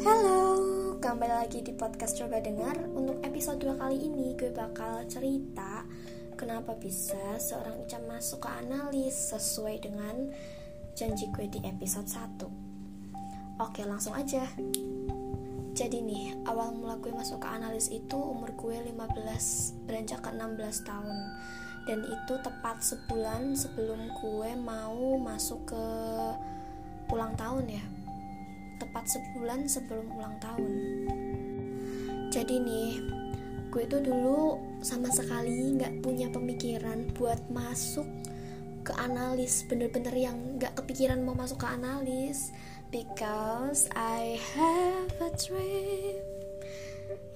Halo, kembali lagi di podcast Coba Dengar. Untuk episode 2 kali ini gue bakal cerita Kenapa bisa seorang Ica masuk ke analis Sesuai dengan janji gue di episode 1 Oke langsung aja. Jadi nih, awal mula gue masuk ke analis itu umur gue 15 Beranjak ke 16 tahun. Dan itu tepat sebulan sebelum gue mau masuk ke ulang tahun ya tepat sebulan sebelum ulang tahun. Jadi nih gue tuh dulu sama sekali nggak punya pemikiran buat masuk ke analis bener-bener yang nggak kepikiran mau masuk ke analis. Because I have a dream.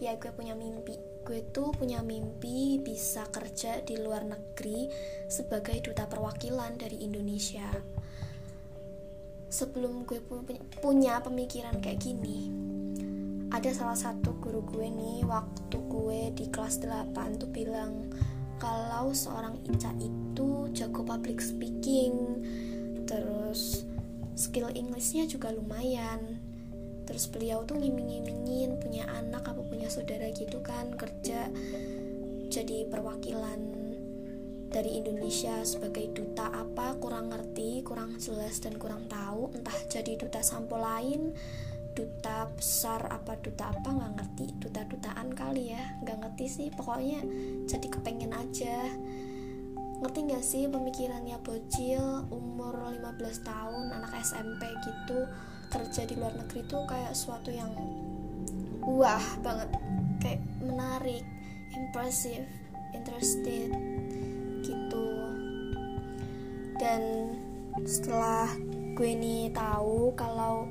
Ya gue punya mimpi. Gue tuh punya mimpi bisa kerja di luar negeri sebagai duta perwakilan dari Indonesia sebelum gue punya pemikiran kayak gini. Ada salah satu guru gue nih waktu gue di kelas 8 tuh bilang kalau seorang Ica itu jago public speaking terus skill Inggrisnya juga lumayan terus beliau tuh ngiming-ngimingin punya anak apa punya saudara gitu kan kerja jadi perwakilan dari Indonesia sebagai duta apa kurang ngerti, kurang jelas dan kurang tahu entah jadi duta sampo lain duta besar apa duta apa nggak ngerti. Duta-dutaan kali ya nggak ngerti sih. Pokoknya jadi kepengen aja. Ngerti nggak sih pemikirannya bocil umur 15 tahun anak SMP gitu kerja di luar negeri tuh kayak suatu yang wah banget kayak menarik impressive interested dan setelah gue nih tahu kalau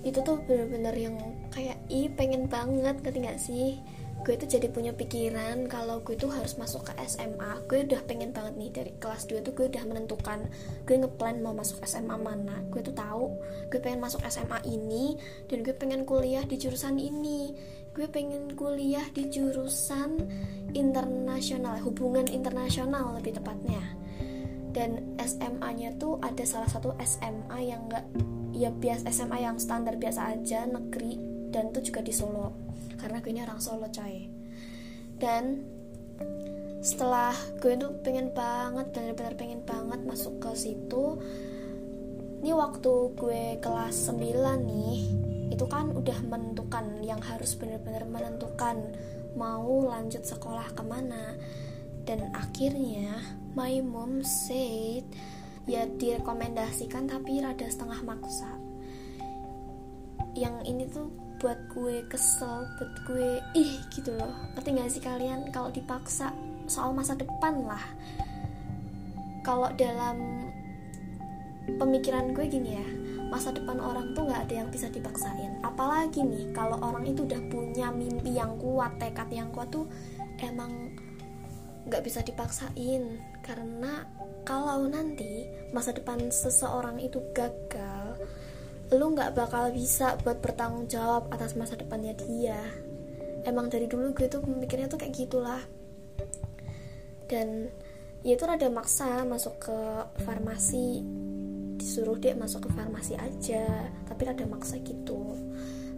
itu tuh bener-bener yang kayak ih pengen banget ngerti gak sih? Gue tuh jadi punya pikiran kalau gue tuh harus masuk ke SMA gue udah pengen banget nih dari kelas 2 tuh gue udah menentukan gue ngeplan mau masuk SMA mana. Gue tuh tahu gue pengen masuk SMA ini dan gue pengen kuliah di jurusan ini gue pengen kuliah di jurusan internasional hubungan internasional lebih tepatnya. Dan SMA-nya tuh ada salah satu SMA yang enggak ya biasa SMA yang standar biasa aja negeri dan tuh juga di Solo. Karena gue ini orang Solo coy. Dan setelah gue tuh pengen banget benar-benar pengen banget masuk ke situ ini waktu gue kelas 9 nih itu kan udah menentukan yang harus benar-benar menentukan mau lanjut sekolah ke mana. Dan akhirnya my mom said ya direkomendasikan tapi rada setengah maksa. Yang ini tuh buat gue kesel buat gue ih gitu loh. Ngerti gak sih kalian? Kalau dipaksa soal masa depan lah. Kalau dalam pemikiran gue gini ya masa depan orang tuh nggak ada yang bisa dipaksain. Apalagi nih kalau orang itu udah punya mimpi yang kuat tekad yang kuat tuh emang nggak bisa dipaksain. Karena kalau nanti masa depan seseorang itu gagal lu nggak bakal bisa buat bertanggung jawab atas masa depannya dia. Emang dari dulu gue tuh mikirnya tuh kayak gitulah. Dan ya itu rada maksa masuk ke farmasi disuruh dia masuk ke farmasi aja tapi rada maksa gitu.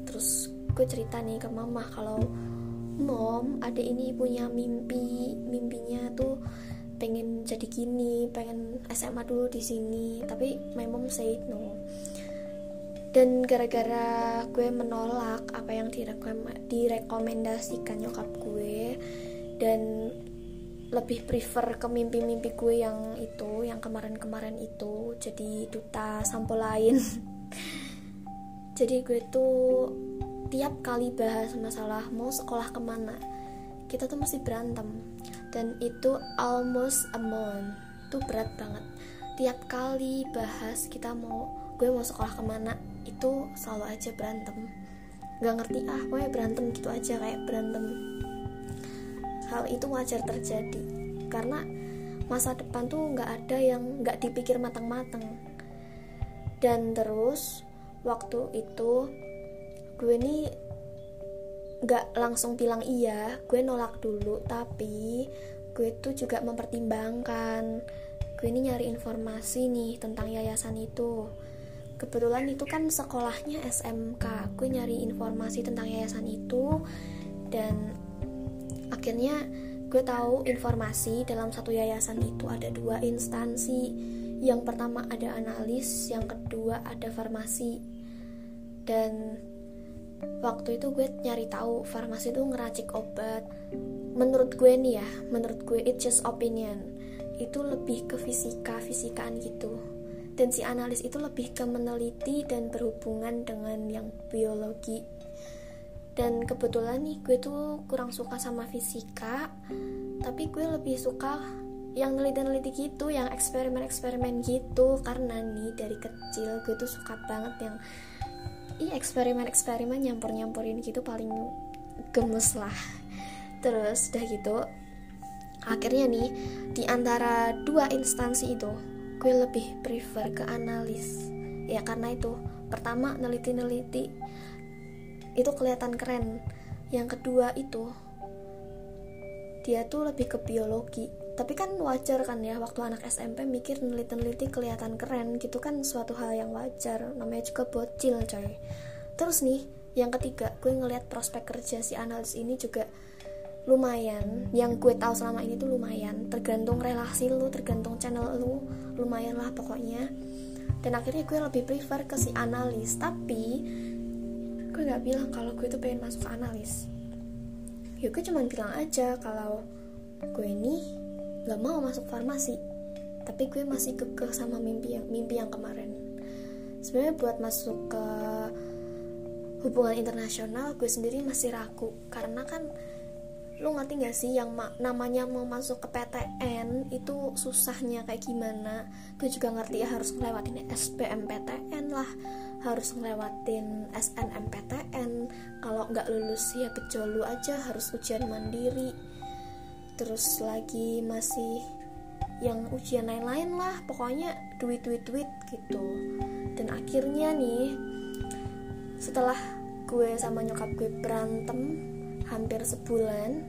Terus gue cerita nih ke mama kalau mom ada ini punya mimpi mimpinya tuh pengen jadi gini pengen SMA dulu di sini tapi my mom say no. Dan gara-gara gue menolak apa yang direkom direkomendasikan nyokap gue dan lebih prefer ke mimpi-mimpi gue yang itu yang kemarin-kemarin itu. Jadi duta sampo lain. Jadi gue tuh tiap kali bahas masalah mau sekolah ke mana kita tuh mesti berantem. Dan itu almost a month. Tuh berat banget. Tiap kali bahas kita mau gue mau sekolah ke mana itu selalu aja berantem. Gak ngerti ah pokoknya berantem gitu aja kayak berantem hal itu wajar terjadi. Karena masa depan tuh nggak ada yang nggak dipikir matang-matang. Dan terus waktu itu gue nih gak langsung bilang iya gue nolak dulu. Tapi gue tuh juga mempertimbangkan. Gue ini nyari informasi nih tentang yayasan itu. Kebetulan itu kan sekolahnya SMK gue nyari informasi tentang yayasan itu. Dan akhirnya gue tahu informasi dalam satu yayasan itu ada dua instansi. Yang pertama ada analis yang kedua ada farmasi. Dan waktu itu gue nyari tahu farmasi itu ngeracik obat. Menurut gue nih ya menurut gue it's just opinion. Itu lebih ke fisika fisikaan gitu. Dan si analis itu lebih ke meneliti dan berhubungan dengan yang biologi dan kebetulan nih gue tuh kurang suka sama fisika tapi gue lebih suka yang neliti-neliti gitu yang eksperimen-eksperimen gitu. Karena nih dari kecil gue tuh suka banget yang i eksperimen-eksperimen nyampur-nyampurin gitu paling gemes lah. Terus udah gitu akhirnya nih di antara dua instansi itu gue lebih prefer ke analis. Ya karena itu pertama neliti-neliti itu kelihatan keren. Yang kedua itu dia tuh lebih ke biologi. Tapi kan wajar kan ya waktu anak SMP mikir neliti-neliti kelihatan keren gitu kan suatu hal yang wajar. Namanya juga bocil coy. Terus nih yang ketiga gue ngeliat prospek kerja si analis ini juga lumayan. Yang gue tahu selama ini tuh lumayan. Tergantung relasi lu tergantung channel lu lumayan lah pokoknya. Dan akhirnya gue lebih prefer ke si analis. Tapi gue nggak bilang kalau gue tuh pengen masuk analis. Ya gue cuma bilang aja kalau gue ini nggak mau masuk farmasi. Tapi gue masih kekeh sama mimpi yang mimpi yang kemarin. Sebenarnya buat masuk ke hubungan internasional gue sendiri masih ragu. Karena kan lu ngerti gak sih yang ma namanya mau masuk ke PTN itu susahnya kayak gimana? Gue juga ngerti ya harus ngelewatin SBMPTN lah. Harus ngelewatin SNMPTN kalau nggak lulus ya bejolu aja harus ujian mandiri. Terus lagi masih yang ujian lain-lain lah pokoknya duit duit duit gitu. Dan akhirnya nih setelah gue sama nyokap gue berantem hampir sebulan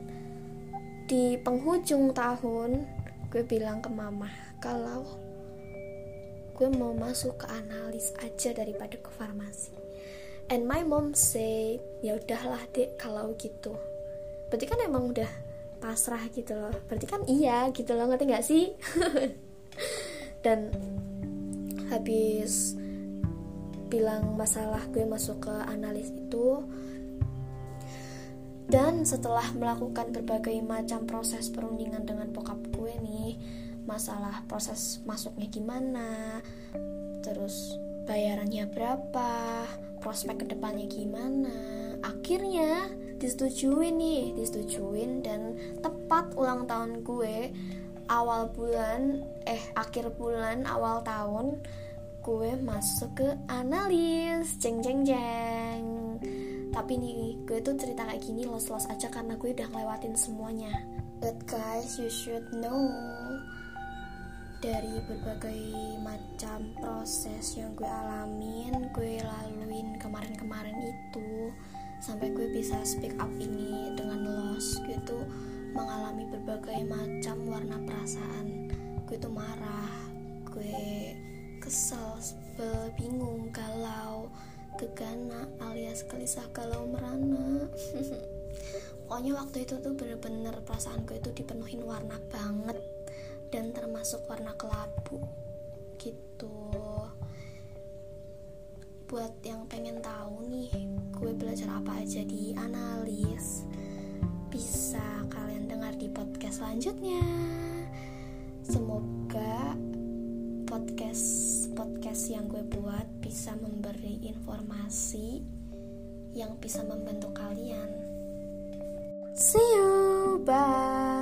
di penghujung tahun gue bilang ke mama kalau gue mau masuk ke analis aja daripada ke farmasi. And my mom say ya udahlah dek kalau gitu. Berarti kan emang udah pasrah gitu loh. Berarti kan iya gitu loh ngerti nggak sih? Dan habis bilang masalah gue masuk ke analis itu dan setelah melakukan berbagai macam proses perundingan dengan bokap gue nih masalah proses masuknya gimana terus bayarannya berapa prospek ke depannya gimana akhirnya disetujuin nih disetujuin dan tepat ulang tahun gue awal bulan eh akhir bulan awal tahun gue masuk ke analis. Jeng jeng jeng tapi nih gue tuh cerita kayak gini los-los aja karena gue udah ngelewatin semuanya. But guys you should know dari berbagai macam proses yang gue alamin gue laluin kemarin-kemarin itu sampai gue bisa speak up ini dengan los. Gue tuh mengalami berbagai macam warna perasaan. Gue tuh marah gue kesel sebel bingung galau gegana alias gelisah galau merana. Pokoknya waktu itu tuh bener-bener perasaan gue itu dipenuhin warna banget dan termasuk warna kelabu gitu. Buat yang pengen tahu nih gue belajar apa aja di analis bisa kalian dengar di podcast selanjutnya podcast yang gue buat bisa memberi informasi yang bisa membantu kalian. See you, bye.